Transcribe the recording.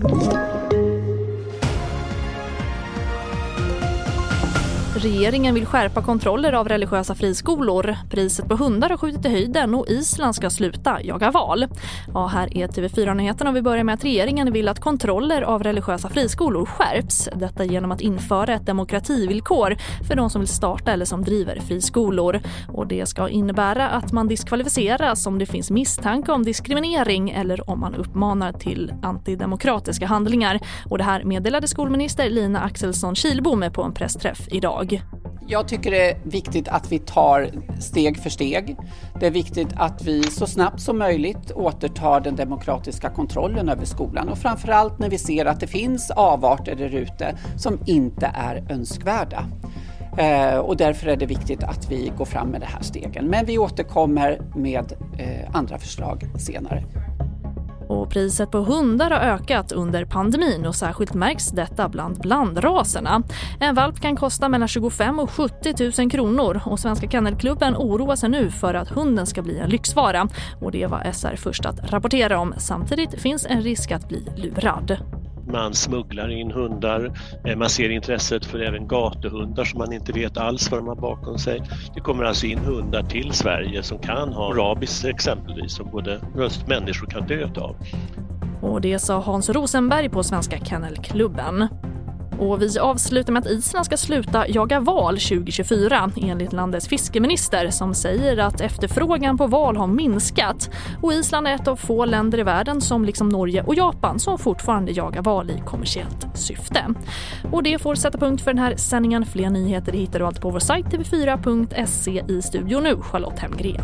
Thank you. Regeringen vill skärpa kontroller av religiösa friskolor. Priset på hundar har skjutit i höjden och Island ska sluta jaga val. Ja, här är TV4-nyheterna och vi börjar med att regeringen vill att kontroller av religiösa friskolor skärps. Detta genom att införa ett demokrativillkor för de som vill starta eller som driver friskolor. Och det ska innebära att man diskvalificeras om det finns misstanke om diskriminering eller om man uppmanar till antidemokratiska handlingar. Och det här meddelade skolminister Lina Axelsson Kilbom på en pressträff idag jag? Tycker det är viktigt att vi tar steg för steg. Det är viktigt att vi så snabbt som möjligt återtar den demokratiska kontrollen över skolan och framförallt när vi ser att det finns avarter där ute som inte är önskvärda. Eh, och därför är det viktigt att vi går fram med de här stegen. Men vi återkommer med eh, andra förslag senare. Och priset på hundar har ökat under pandemin och särskilt märks detta bland blandraserna. En valp kan kosta mellan 25 och 70 000 kronor och Svenska Kennelklubben oroar sig nu för att hunden ska bli en lyxvara. Och det var SR först att rapportera om. Samtidigt finns en risk att bli lurad man smugglar in hundar, eh, man ser intresset för även gatuhundar som man inte vet alls vad de har bakom sig. Det kommer alltså in hundar till Sverige som kan ha rabies exempelvis som både människor kan dö av. Och det sa Hans Rosenberg på Svenska Kennelklubben. Och vi avslutar med att Island ska sluta jaga val 2024 enligt landets fiskeminister som säger att efterfrågan på val har minskat. Och Island är ett av få länder i världen som liksom Norge och Japan som fortfarande jagar val i kommersiellt syfte. Och det får sätta punkt för den här sändningen. Fler nyheter hittar du alltid på vår sajt tv4.se i studion nu, Charlotte Hemgren.